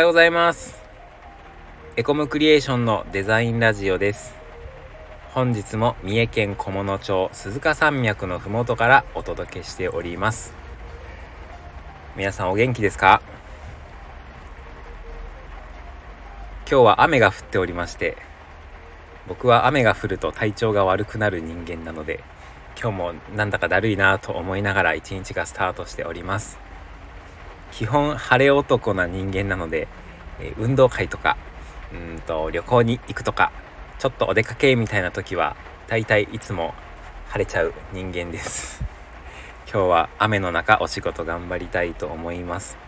はようございます。エコムクリエーションのデザインラジオです。本日も三重県菰野町鈴鹿山脈のふもとからお届けしております。皆さんお元気ですか？今日は雨が降っておりまして僕は雨が降ると体調が悪くなる人間なので今日もなんだかだるいなと思いながら一日がスタートしております。基本晴れ男な人間なので、え運動会とかうんと旅行に行くとかちょっとお出かけみたいな時は大体いつも晴れちゃう人間です。今日は雨の中お仕事頑張りたいと思います。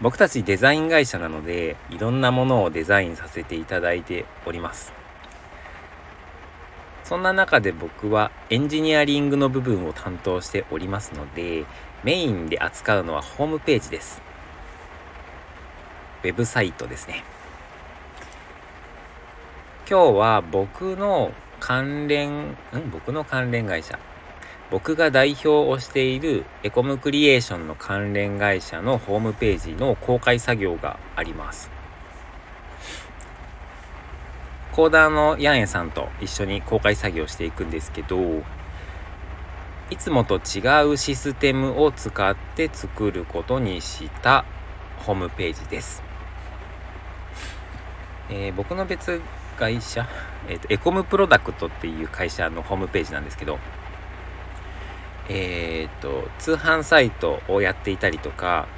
僕たちデザイン会社なのでいろんなものをデザインさせていただいております。そんな中で僕はエンジニアリングの部分を担当しておりますので、メインで扱うのはホームページです。ウェブサイトですね。今日は僕の関連、ん僕の関連会社。僕が代表をしているエコムクリエーションの関連会社のホームページの公開作業があります。コーダーのヤンエさんと一緒に公開作業していくんですけどいつもと違うシステムを使って作ることにしたホームページです、えー、僕の別会社、えーと、エコムプロダクトっていう会社のホームページなんですけどえっ、ー、と通販サイトをやっていたりとか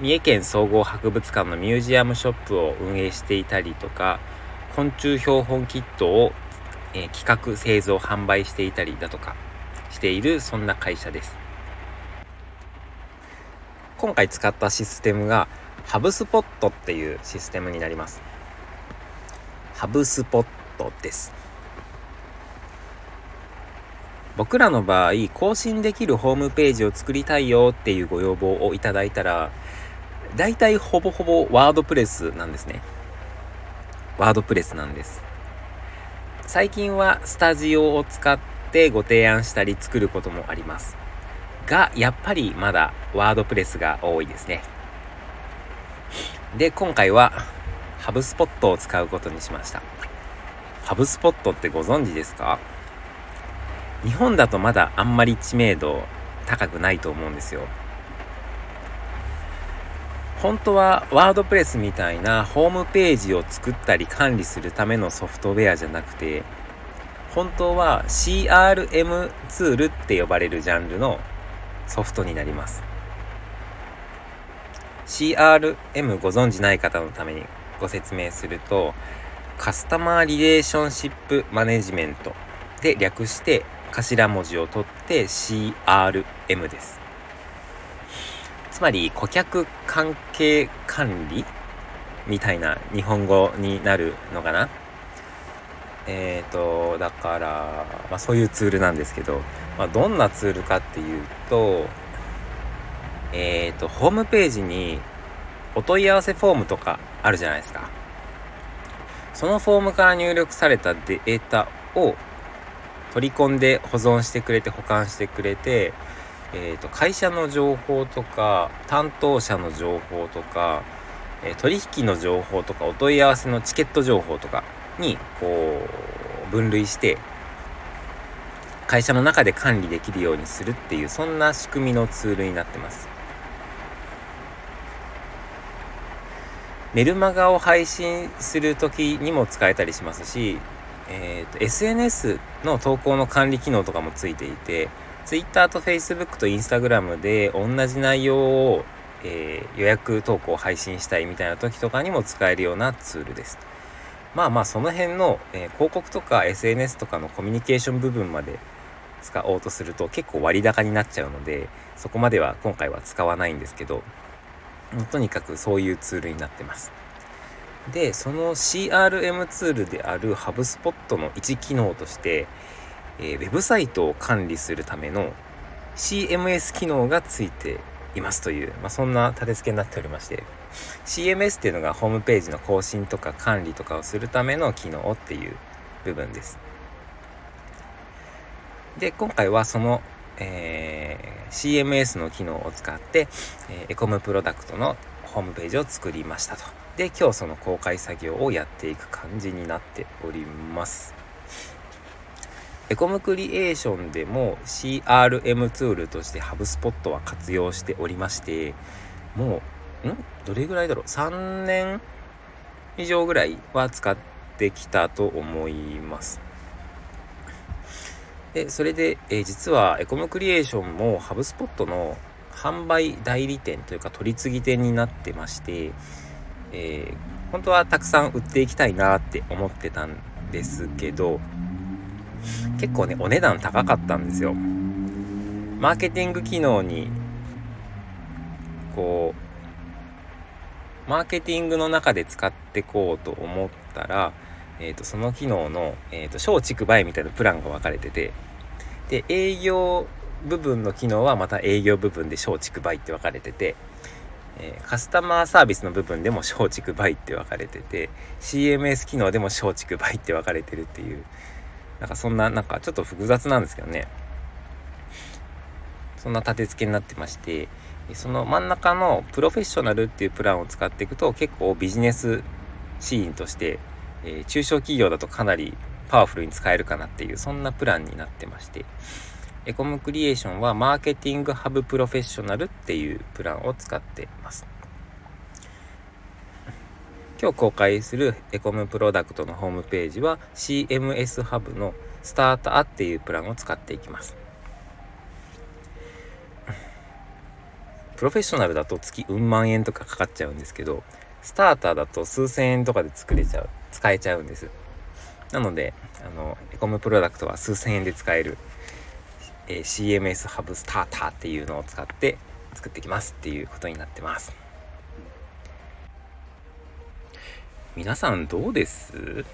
三重県総合博物館のミュージアムショップを運営していたりとか昆虫標本キットを、えー、企画製造販売していたりだとかしているそんな会社です。今回使ったシステムがハブスポットっていうシステムになります。ハブスポットです。僕らの場合更新できるホームページを作りたいよっていうご要望をいただいたら大体ほぼほぼワードプレスなんですね。ワードプレスなんです。最近はスタジオを使ってご提案したり作ることもあります。が、やっぱりまだワードプレスが多いですね。で、今回はハブスポットを使うことにしました。ハブスポットってご存知ですか？日本だとまだあんまり知名度高くないと思うんですよ。本当はワードプレスみたいなホームページを作ったり管理するためのソフトウェアじゃなくて本当は CRM ツールって呼ばれるジャンルのソフトになります。CRM ご存じない方のためにご説明するとカスタマーリレーションシップマネジメントで略して頭文字を取って CRM です。つまり顧客関係管理みたいな日本語になるのかな？えっ、ー、と、だから、まあそういうツールなんですけど、まあどんなツールかっていうと、えっ、ー、と、ホームページにお問い合わせフォームとかあるじゃないですか。そのフォームから入力されたデータを取り込んで保存してくれて保管してくれて、えーと、会社の情報とか担当者の情報とか、えー、取引の情報とかお問い合わせのチケット情報とかにこう分類して会社の中で管理できるようにするっていうそんな仕組みのツールになってます。メルマガを配信する時にも使えたりしますし、えーと SNS の投稿の管理機能とかもついていて Twitter と Facebook と Instagram で同じ内容を、えー、予約投稿を配信したいみたいな時とかにも使えるようなツールです。まあまあその辺の、えー、広告とか SNS とかのコミュニケーション部分まで使おうとすると結構割高になっちゃうのでそこまでは今回は使わないんですけどとにかくそういうツールになってます。でその CRM ツールである HubSpot の一機能としてえー、ウェブサイトを管理するための CMS 機能がついていますという、まあ、そんな立て付けになっておりまして CMS っていうのがホームページの更新とか管理とかをするための機能っていう部分です。で今回はその、えー、CMS の機能を使って、えー、エコムプロダクトのホームページを作りましたと。で、今日その公開作業をやっていく感じになっております。エコムクリエーションでも CRM ツールとしてハブスポットは活用しておりまして、もう、ん？どれぐらいだろう ?3 年以上ぐらいは使ってきたと思います。で、それで、えー、実はエコムクリエーションもハブスポットの販売代理店というか取り次ぎ店になってまして、えー、本当はたくさん売っていきたいなって思ってたんですけど、結構ね、お値段高かったんですよ。マーケティング機能に、こう、マーケティングの中で使ってこうと思ったら、えっ、ー、と、その機能の、えっ、ー、と、小畜売みたいなプランが分かれてて、で、営業部分の機能はまた営業部分で小畜売って分かれてて、えー、カスタマーサービスの部分でも小畜売って分かれてて、CMS 機能でも小畜売って分かれてるっていう、なんかそんな、なんかちょっと複雑なんですけどね。そんな立て付けになってまして、その真ん中のプロフェッショナルっていうプランを使っていくと結構ビジネスシーンとして、えー、中小企業だとかなりパワフルに使えるかなっていうそんなプランになってましてエコムクリエーションはマーケティングハブプロフェッショナルっていうプランを使ってます今日公開するエコムプロダクトのホームページは CMS ハブのスターターっていうプランを使っていきます。プロフェッショナルだと月うん万円とかかかっちゃうんですけど、スターターだと数千円とかで作れちゃう、使えちゃうんです。なので、あの、エコムプロダクトは数千円で使える、えー、CMS ハブスターターっていうのを使って作ってきますっていうことになってます。皆さんどうです？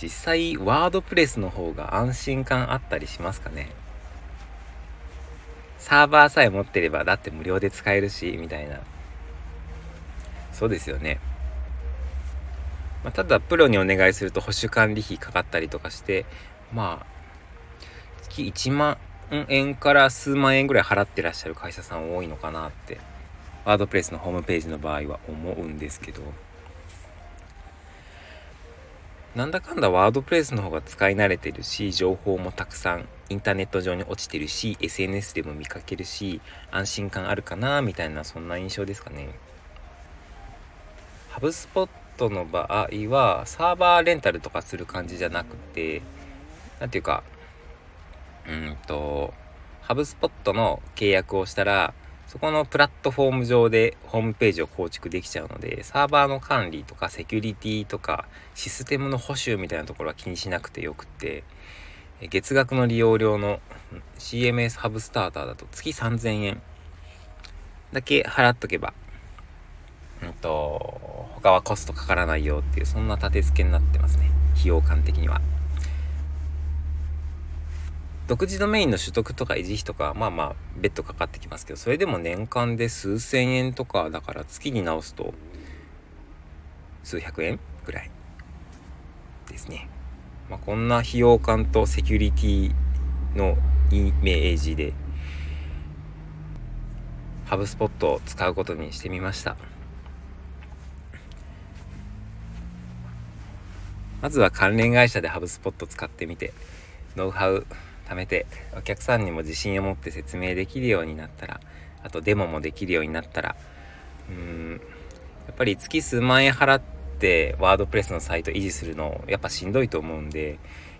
実際ワードプレスの方が安心感あったりしますかね？サーバーさえ持ってればだって無料で使えるしみたいな。そうですよね、まあ、ただプロにお願いすると保守管理費かかったりとかしてまあ月1万円から数万円ぐらい払ってらっしゃる会社さん多いのかなってワードプレスのホームページの場合は思うんですけど。なんだかんだワードプレイスの方が使い慣れてるし、情報もたくさんインターネット上に落ちてるし、SNS でも見かけるし、安心感あるかな、みたいなそんな印象ですかね。ハブスポットの場合は、サーバーレンタルとかする感じじゃなくて、何ていうか、うんと、ハブスポットの契約をしたら、そこのプラットフォーム上でホームページを構築できちゃうので、サーバーの管理とかセキュリティとかシステムの保守みたいなところは気にしなくてよくて、月額の利用料の CMS ハブスターターだと月3000円だけ払っとけば、うんと、他はコストかからないよっていう、そんな立て付けになってますね。費用感的には。独自ドメインの取得とか維持費とかまあまあ別途かかってきますけどそれでも年間で数千円とかだから月に直すと数百円ぐらいですね。まあ、こんな費用感とセキュリティのイメージでハブスポットを使うことにしてみましたまずは関連会社でハブスポット使ってみてノウハウ貯めてお客さんにも自信を持って説明できるようになったらあとデモもできるようになったらうんやっぱり月数万円払ってワードプレスのサイト維持するのやっぱしんどいと思うんで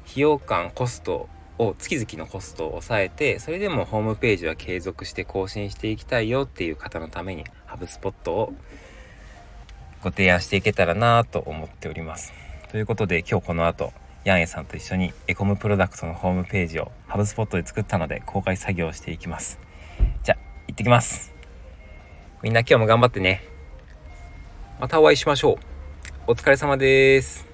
費用感コストを月々のコストを抑えてそれでもホームページは継続して更新していきたいよっていう方のためにハブスポットをご提案していけたらなと思っております。ということで今日この後ヤンエさんと一緒にエコムプロダクトのホームページをハブスポットで作ったので公開作業をしていきます。じゃあ、行ってきます。みんな今日も頑張ってね。またお会いしましょう。お疲れ様です。